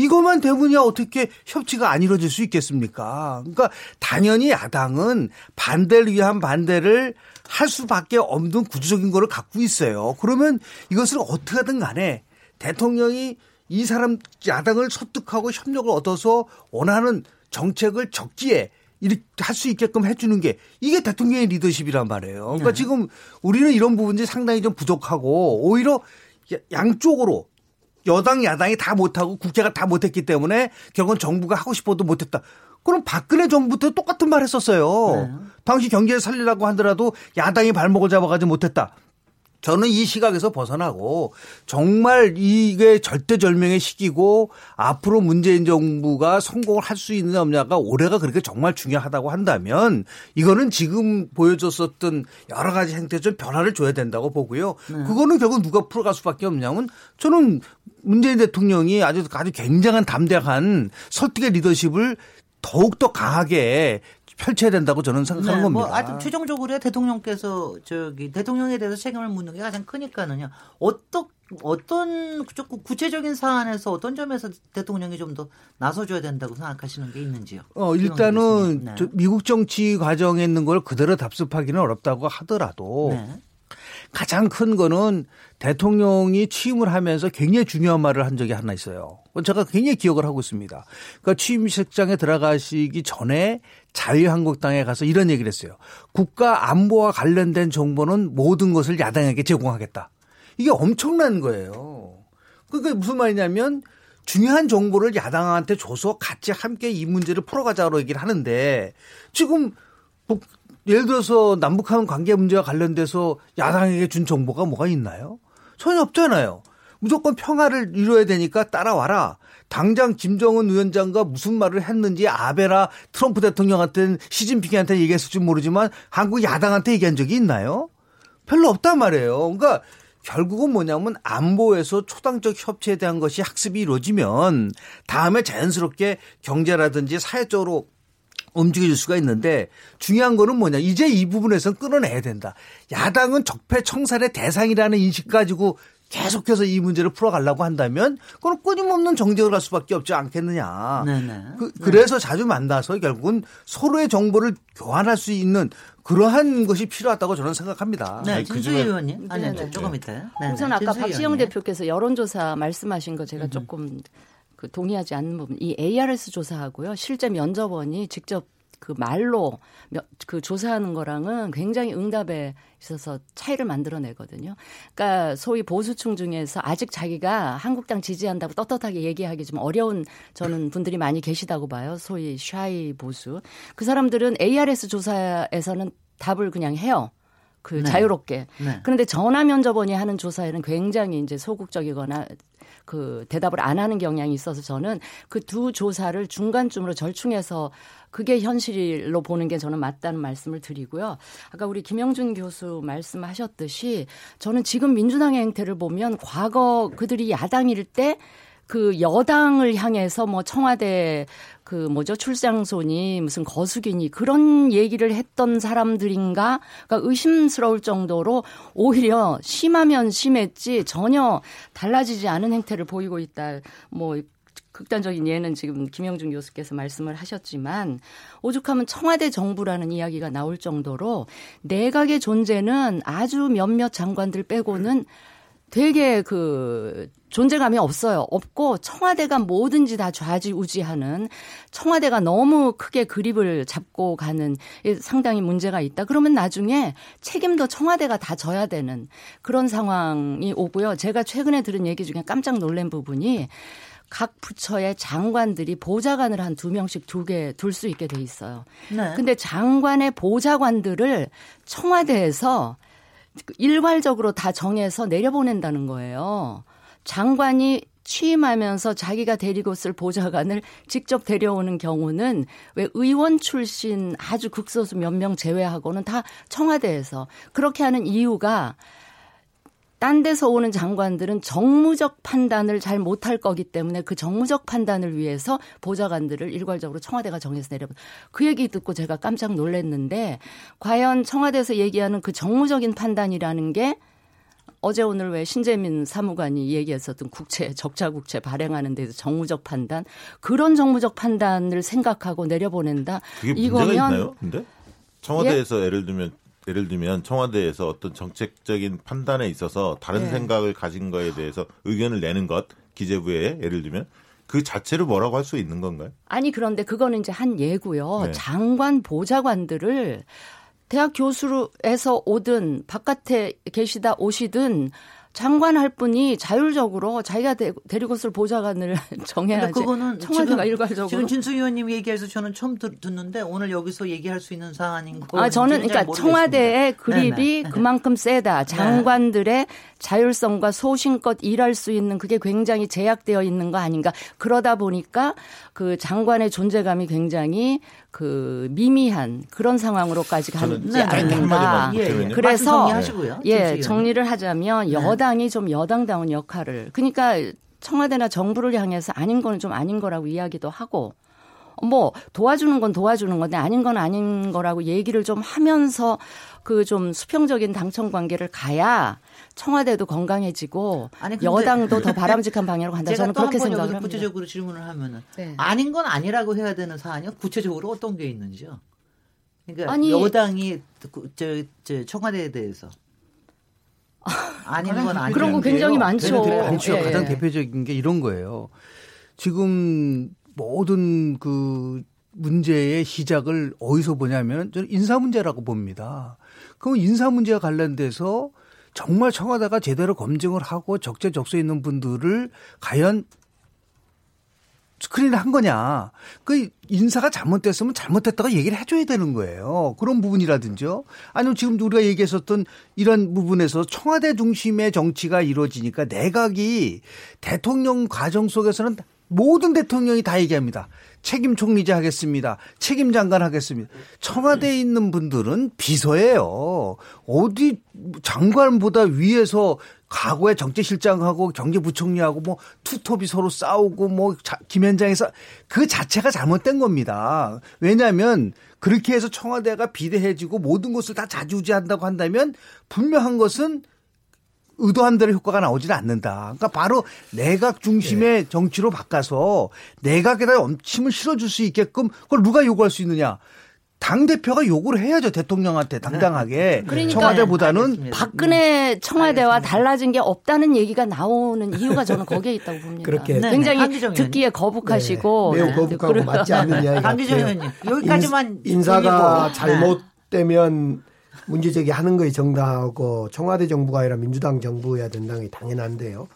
이것만 되면야 어떻게 협치가 안 이루어질 수 있겠습니까? 그러니까 당연히 야당은 반대를 위한 반대를 할 수밖에 없는 구조적인 거를 갖고 있어요. 그러면 이것을 어떻게 하든 간에 대통령이 이 사람 야당을 설득하고 협력을 얻어서 원하는 정책을 적기에 이렇게 할 수 있게끔 해주는 게 이게 대통령의 리더십이란 말이에요. 그러니까 네. 지금 우리는 이런 부분이 상당히 좀 부족하고 오히려 양쪽으로 여당 야당이 다 못하고 국회가 다 못했기 때문에 결국은 정부가 하고 싶어도 못했다. 그럼 박근혜 정부 때 똑같은 말 했었어요. 네. 당시 경제를 살리라고 하더라도 야당이 발목을 잡아가지 못했다. 저는 이 시각에서 벗어나고 정말 이게 절대절명의 시기고 앞으로 문재인 정부가 성공을 할 수 있는 없냐가 올해가 그렇게 정말 중요하다고 한다면 이거는 지금 보여줬었던 여러 가지 행태 좀 변화를 줘야 된다고 보고요. 네. 그거는 결국 누가 풀어갈 수밖에 없냐면 저는 문재인 대통령이 아주 아주 굉장한 담대한 설득의 리더십을 더욱더 강하게 펼쳐야 된다고 저는 생각하는 네, 겁니다. 뭐 아주 최종적으로 대통령께서 저기 대통령에 대해서 책임을 묻는 게 가장 크니까는요. 어떤 어떤 구체적인 사안에서 어떤 점에서 대통령이 좀 더 나서줘야 된다고 생각하시는 게 있는지요? 어 일단은 네. 미국 정치 과정에 있는 걸 그대로 답습하기는 어렵다고 하더라도 네. 가장 큰 거는 대통령이 취임을 하면서 굉장히 중요한 말을 한 적이 하나 있어요. 제가 굉장히 기억을 하고 있습니다. 그러니까 취임식장에 들어가시기 전에 자유한국당에 가서 이런 얘기를 했어요. 국가 안보와 관련된 정보는 모든 것을 야당에게 제공하겠다. 이게 엄청난 거예요. 그게 무슨 말이냐면 중요한 정보를 야당한테 줘서 같이 함께 이 문제를 풀어가자고 얘기를 하는데 지금 예를 들어서 남북한 관계 문제와 관련돼서 야당에게 준 정보가 뭐가 있나요? 전혀 없잖아요. 무조건 평화를 이루어야 되니까 따라와라. 당장 김정은 위원장과 무슨 말을 했는지 아베나 트럼프 대통령한테는 시진핑한테 얘기했을지 모르지만 한국 야당한테 얘기한 적이 있나요? 별로 없단 말이에요. 그러니까 결국은 뭐냐면 안보에서 초당적 협치에 대한 것이 학습이 이루어지면 다음에 자연스럽게 경제라든지 사회적으로 움직여줄 수가 있는데 중요한 거는 뭐냐. 이제 이 부분에서 끊어내야 된다. 야당은 적폐청산의 대상이라는 인식 가지고 계속해서 이 문제를 풀어가려고 한다면 그건 끊임없는 정쟁을 갈 수밖에 없지 않겠느냐. 네네. 그, 그래서 네. 자주 만나서 결국은 서로의 정보를 교환할 수 있는 그러한 것이 필요하다고 저는 생각합니다. 네, 김수희 그 의원님. 아니, 네, 네. 조금 이따. 네, 우선 아까 박시영 대표께서 여론조사 말씀하신 거 제가 조금 그 동의하지 않는 부분. 이 ARS 조사하고요. 실제 면접원이 직접 그 말로 그 조사하는 거랑은 굉장히 응답에 있어서 차이를 만들어내거든요. 그러니까 소위 보수층 중에서 아직 자기가 한국당 지지한다고 떳떳하게 얘기하기 좀 어려운 저는 분들이 많이 계시다고 봐요. 소위 샤이 보수. 그 사람들은 ARS 조사에서는 답을 그냥 해요. 그 네. 자유롭게. 네. 그런데 전화 면접원이 하는 조사에는 굉장히 이제 소극적이거나 그 대답을 안 하는 경향이 있어서 저는 그 두 조사를 중간쯤으로 절충해서 그게 현실로 보는 게 저는 맞다는 말씀을 드리고요. 아까 우리 김영준 교수 말씀하셨듯이 저는 지금 민주당의 행태를 보면 과거 그들이 야당일 때 그 여당을 향해서 뭐 청와대 그 뭐죠 출장소니 무슨 거수기니 그런 얘기를 했던 사람들인가 그러니까 의심스러울 정도로 오히려 심하면 심했지 전혀 달라지지 않은 행태를 보이고 있다. 뭐 극단적인 예는 지금 김영준 교수께서 말씀을 하셨지만 오죽하면 청와대 정부라는 이야기가 나올 정도로 내각의 존재는 아주 몇몇 장관들 빼고는 되게 그 존재감이 없어요. 없고 청와대가 뭐든지 다 좌지우지하는 청와대가 너무 크게 그립을 잡고 가는 상당히 문제가 있다. 그러면 나중에 책임도 청와대가 다 져야 되는 그런 상황이 오고요. 제가 최근에 들은 얘기 중에 깜짝 놀란 부분이 각 부처의 장관들이 보좌관을 한 두 명씩 두 개 둘 수 있게 돼 있어요. 네. 근데 장관의 보좌관들을 청와대에서 일괄적으로 다 정해서 내려보낸다는 거예요. 장관이 취임하면서 자기가 데리고 쓸 보좌관을 직접 데려오는 경우는 왜 의원 출신 아주 극소수 몇 명 제외하고는 다 청와대에서 그렇게 하는 이유가 딴 데서 오는 장관들은 정무적 판단을 잘 못할 거기 때문에 그 정무적 판단을 위해서 보좌관들을 일괄적으로 청와대가 정해서 내려본 그 얘기 듣고 제가 깜짝 놀랐는데 과연 청와대에서 얘기하는 그 정무적인 판단이라는 게 어제 오늘 왜 신재민 사무관이 얘기했었던 국채 적자 국채 발행하는 데서 정무적 판단 그런 정무적 판단을 생각하고 내려보낸다. 그게 문제가 이거면 있나요? 근데 청와대에서 예? 를 들면 예를 들면 청와대에서 어떤 정책적인 판단에 있어서 다른 네. 생각을 가진 거에 대해서 의견을 내는 것 기재부에 예를 들면 그 자체를 뭐라고 할 수 있는 건가요? 아니 그런데 그거는 이제 한 예고요. 네. 장관 보좌관들을 대학 교수에서 오든 바깥에 계시다 오시든 장관할 분이 자율적으로 자기가 데, 리고 쓸 보좌관을 *laughs* 정해야지. 그거는 청와대가 일괄적으로. 지금 진수 의원님 얘기해서 저는 처음 듣는데 오늘 여기서 얘기할 수 있는 사안인 거. 아 저는 그러니까 청와대의 그립이 네네. 네. 그만큼 세다. 네. 장관들의 자율성과 소신껏 일할 수 있는 그게 굉장히 제약되어 있는 거 아닌가. 그러다 보니까 그 장관의 존재감이 굉장히 그 미미한 그런 상황으로까지 가지 않는가. 예, 예. 그래서 예 정리를 하자면 네. 여당이 좀 여당다운 역할을 그러니까 청와대나 정부를 향해서 아닌 거는 좀 아닌 거라고 이야기도 하고 뭐 도와주는 건 도와주는 건데 아닌 건 아닌 거라고 얘기를 좀 하면서 그 좀 수평적인 당청 관계를 가야 청와대도 건강해지고 아니, 여당도 더 바람직한 방향으로 간다. 저는 그렇게 생각을 합니다. 구체적으로 질문을 하면은 네. 아닌 건 아니라고 해야 되는 사안이요. 구체적으로 어떤 게 있는지요? 그러니까 아니, 여당이 저, 저 청와대에 대해서 *laughs* 아닌 건 아닌 그런 거 굉장히 많죠. 많죠. 예. 가장 대표적인 게 이런 거예요. 지금 모든 그 문제의 시작을 어디서 보냐면 저는 인사 문제라고 봅니다. 그럼 인사 문제와 관련돼서 정말 청와대가 제대로 검증을 하고 적재적소 있는 분들을 과연 스크린을 한 거냐. 그 인사가 잘못됐으면 잘못됐다고 얘기를 해줘야 되는 거예요. 그런 부분이라든지요. 아니면 지금 우리가 얘기했었던 이런 부분에서 청와대 중심의 정치가 이루어지니까 내각이 대통령 과정 속에서는 모든 대통령이 다 얘기합니다. 책임 총리제 하겠습니다. 책임 장관 하겠습니다. 청와대에 있는 분들은 비서예요. 어디 장관보다 위에서 과거에 정치실장하고 경제부총리하고 뭐 투톱이 서로 싸우고 뭐 김현장에서 그 자체가 잘못된 겁니다. 왜냐하면 그렇게 해서 청와대가 비대해지고 모든 것을 다 자주지한다고 한다면 분명한 것은 의도한 대로 효과가 나오지는 않는다. 그러니까 바로 내각 중심의 네. 정치로 바꿔서 내각에다 엄침을 실어줄 수 있게끔 그걸 누가 요구할 수 있느냐. 당 대표가 요구를 해야죠 대통령한테 당당하게 네. 그러니까 청와대보다는 알 박근혜 청와대와 알겠습니다. 달라진 게 없다는 얘기가 나오는 이유가 저는 거기에 있다고 *laughs* 봅니다. 그렇게 네. 굉장히 듣기에 거북하시고 네. 매우 거북하고 맞지 않는 이야기 같아요. 여기까지만 인사가 잘못되면 문제 제기 하는 거에 정당하고 청와대 정부가 아니라 민주당 정부여야 된다는 게 당연한데요.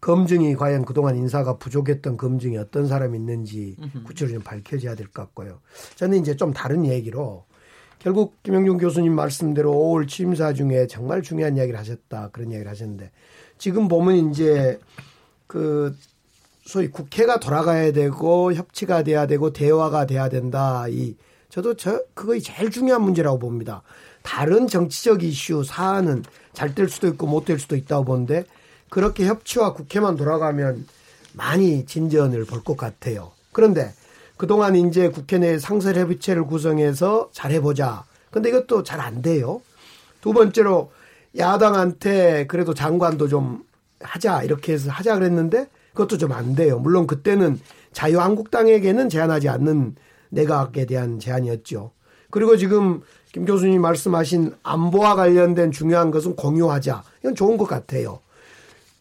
검증이 과연 그동안 인사가 부족했던 검증이 어떤 사람이 있는지 구체적으로 좀 밝혀져야 될 것 같고요. 저는 이제 좀 다른 얘기로 결국 김영준 교수님 말씀대로 5월 취임사 중에 정말 중요한 이야기를 하셨다 그런 이야기를 하셨는데 지금 보면 이제 그 소위 국회가 돌아가야 되고 협치가 돼야 되고 대화가 돼야 된다. 이 저도 저 그거이 제일 중요한 문제라고 봅니다. 다른 정치적 이슈 사안은 잘 될 수도 있고 못 될 수도 있다고 보는데 그렇게 협치와 국회만 돌아가면 많이 진전을 볼 것 같아요. 그런데 그동안 이제 국회 내 상설 협의체를 구성해서 잘 해보자. 근데 이것도 잘 안 돼요. 두 번째로 야당한테 그래도 장관도 좀 하자 이렇게 해서 하자 그랬는데 그것도 좀 안 돼요. 물론 그때는 자유한국당에게는 제한하지 않는 내각에 대한 제한이었죠. 그리고 지금 김 교수님 말씀하신 안보와 관련된 중요한 것은 공유하자. 이건 좋은 것 같아요.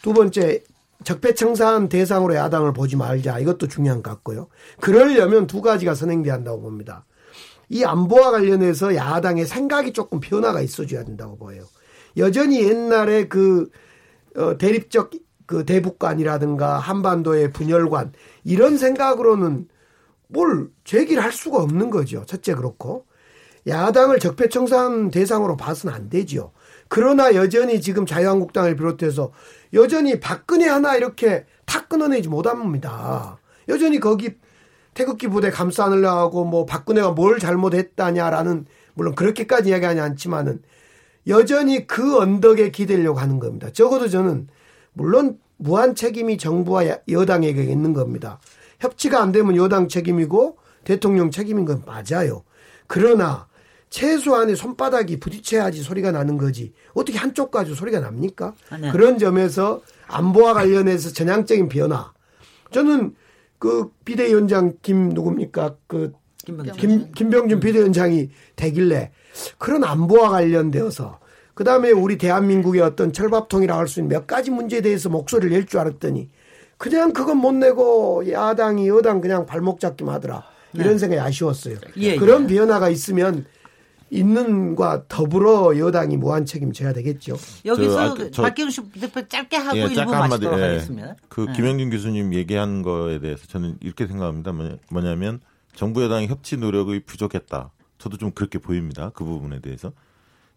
두 번째, 적폐청산 대상으로 야당을 보지 말자. 이것도 중요한 것 같고요. 그러려면 두 가지가 선행돼야 한다고 봅니다. 이 안보와 관련해서 야당의 생각이 조금 변화가 있어줘야 된다고 보여요. 여전히 옛날에 그, 어, 대립적 그 대북관이라든가 한반도의 분열관 이런 생각으로는 뭘 제기를 할 수가 없는 거죠. 첫째 그렇고. 야당을 적폐청산 대상으로 봐서는 안 되지요. 그러나 여전히 지금 자유한국당을 비롯해서 여전히 박근혜 하나 이렇게 탁 끊어내지 못합니다. 여전히 거기 태극기 부대 감싸 안으려고 뭐 박근혜가 뭘 잘못했다냐라는 물론 그렇게까지 이야기하지 않지만은 여전히 그 언덕에 기대려고 하는 겁니다. 적어도 저는 물론 무한 책임이 정부와 여당에게 있는 겁니다. 협치가 안 되면 여당 책임이고 대통령 책임인 건 맞아요. 그러나 최소한의 손바닥이 부딪혀야지 소리가 나는 거지. 어떻게 한쪽 가지고 소리가 납니까? 아, 네. 그런 점에서 안보와 관련해서 전향적인 변화. 저는 그 비대위원장 김 누굽니까? 그 김병준. 김, 김병준 비대위원장이 되길래 그런 안보와 관련되어서 그 다음에 우리 대한민국의 어떤 철밥통이라 할 수 있는 몇 가지 문제에 대해서 목소리를 낼 줄 알았더니 그냥 그건 못 내고 야당이 여당 그냥 발목 잡기만 하더라. 이런 네. 생각이 아쉬웠어요. 예, 그런 예. 변화가 있으면 있는과 더불어 여당이 무한 책임져야 되겠죠. 여기서 저, 아, 저, 박경수 대표 짧게 하고 예, 일부 마치도록 예, 하겠습니다. 그 네. 김영진 교수님 얘기한 거에 대해서 저는 이렇게 생각합니다. 뭐냐면 정부 여당의 협치 노력이 부족했다. 저도 좀 그렇게 보입니다. 그 부분에 대해서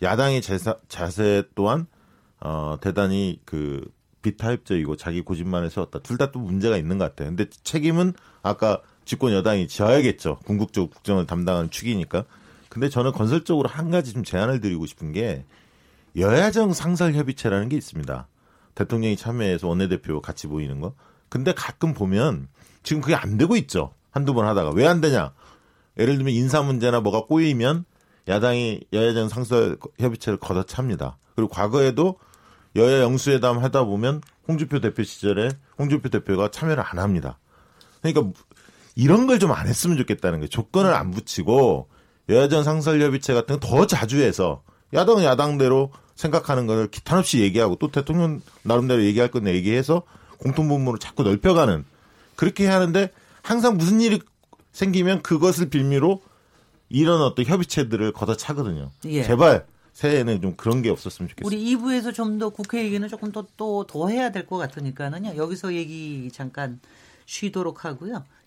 야당의 자세, 자세 또한 어, 대단히 그 비타협적이고 자기 고집만을 세웠다. 둘 다 또 문제가 있는 것 같아요. 근데 책임은 아까 집권 여당이 져야겠죠. 궁극적 국정을 담당하는 축이니까. 근데 저는 건설적으로 한 가지 좀 제안을 드리고 싶은 게 여야정 상설 협의체라는 게 있습니다. 대통령이 참여해서 원내대표 같이 보이는 거. 근데 가끔 보면 지금 그게 안 되고 있죠. 한두 번 하다가 왜 안 되냐? 예를 들면 인사 문제나 뭐가 꼬이면 야당이 여야정 상설 협의체를 걷어찹니다. 그리고 과거에도 여야 영수회담 하다 보면 홍준표 대표 시절에 홍준표 대표가 참여를 안 합니다. 그러니까 이런 걸 좀 안 했으면 좋겠다는 거예요. 조건을 안 붙이고 여야정 상설협의체 같은 거 더 자주 해서 야당은 야당대로 생각하는 것을 기탄 없이 얘기하고 또 대통령 나름대로 얘기할 건 얘기해서 공통분모를 자꾸 넓혀가는 그렇게 하는데 항상 무슨 일이 생기면 그것을 빌미로 이런 어떤 협의체들을 걷어차거든요. 예. 제발 새해에는 좀 그런 게 없었으면 좋겠어요. 우리 2부에서 좀 더 국회 얘기는 조금 더 또더 해야 될 것 같으니까는요. 여기서 얘기 잠깐 쉬도록 하고요.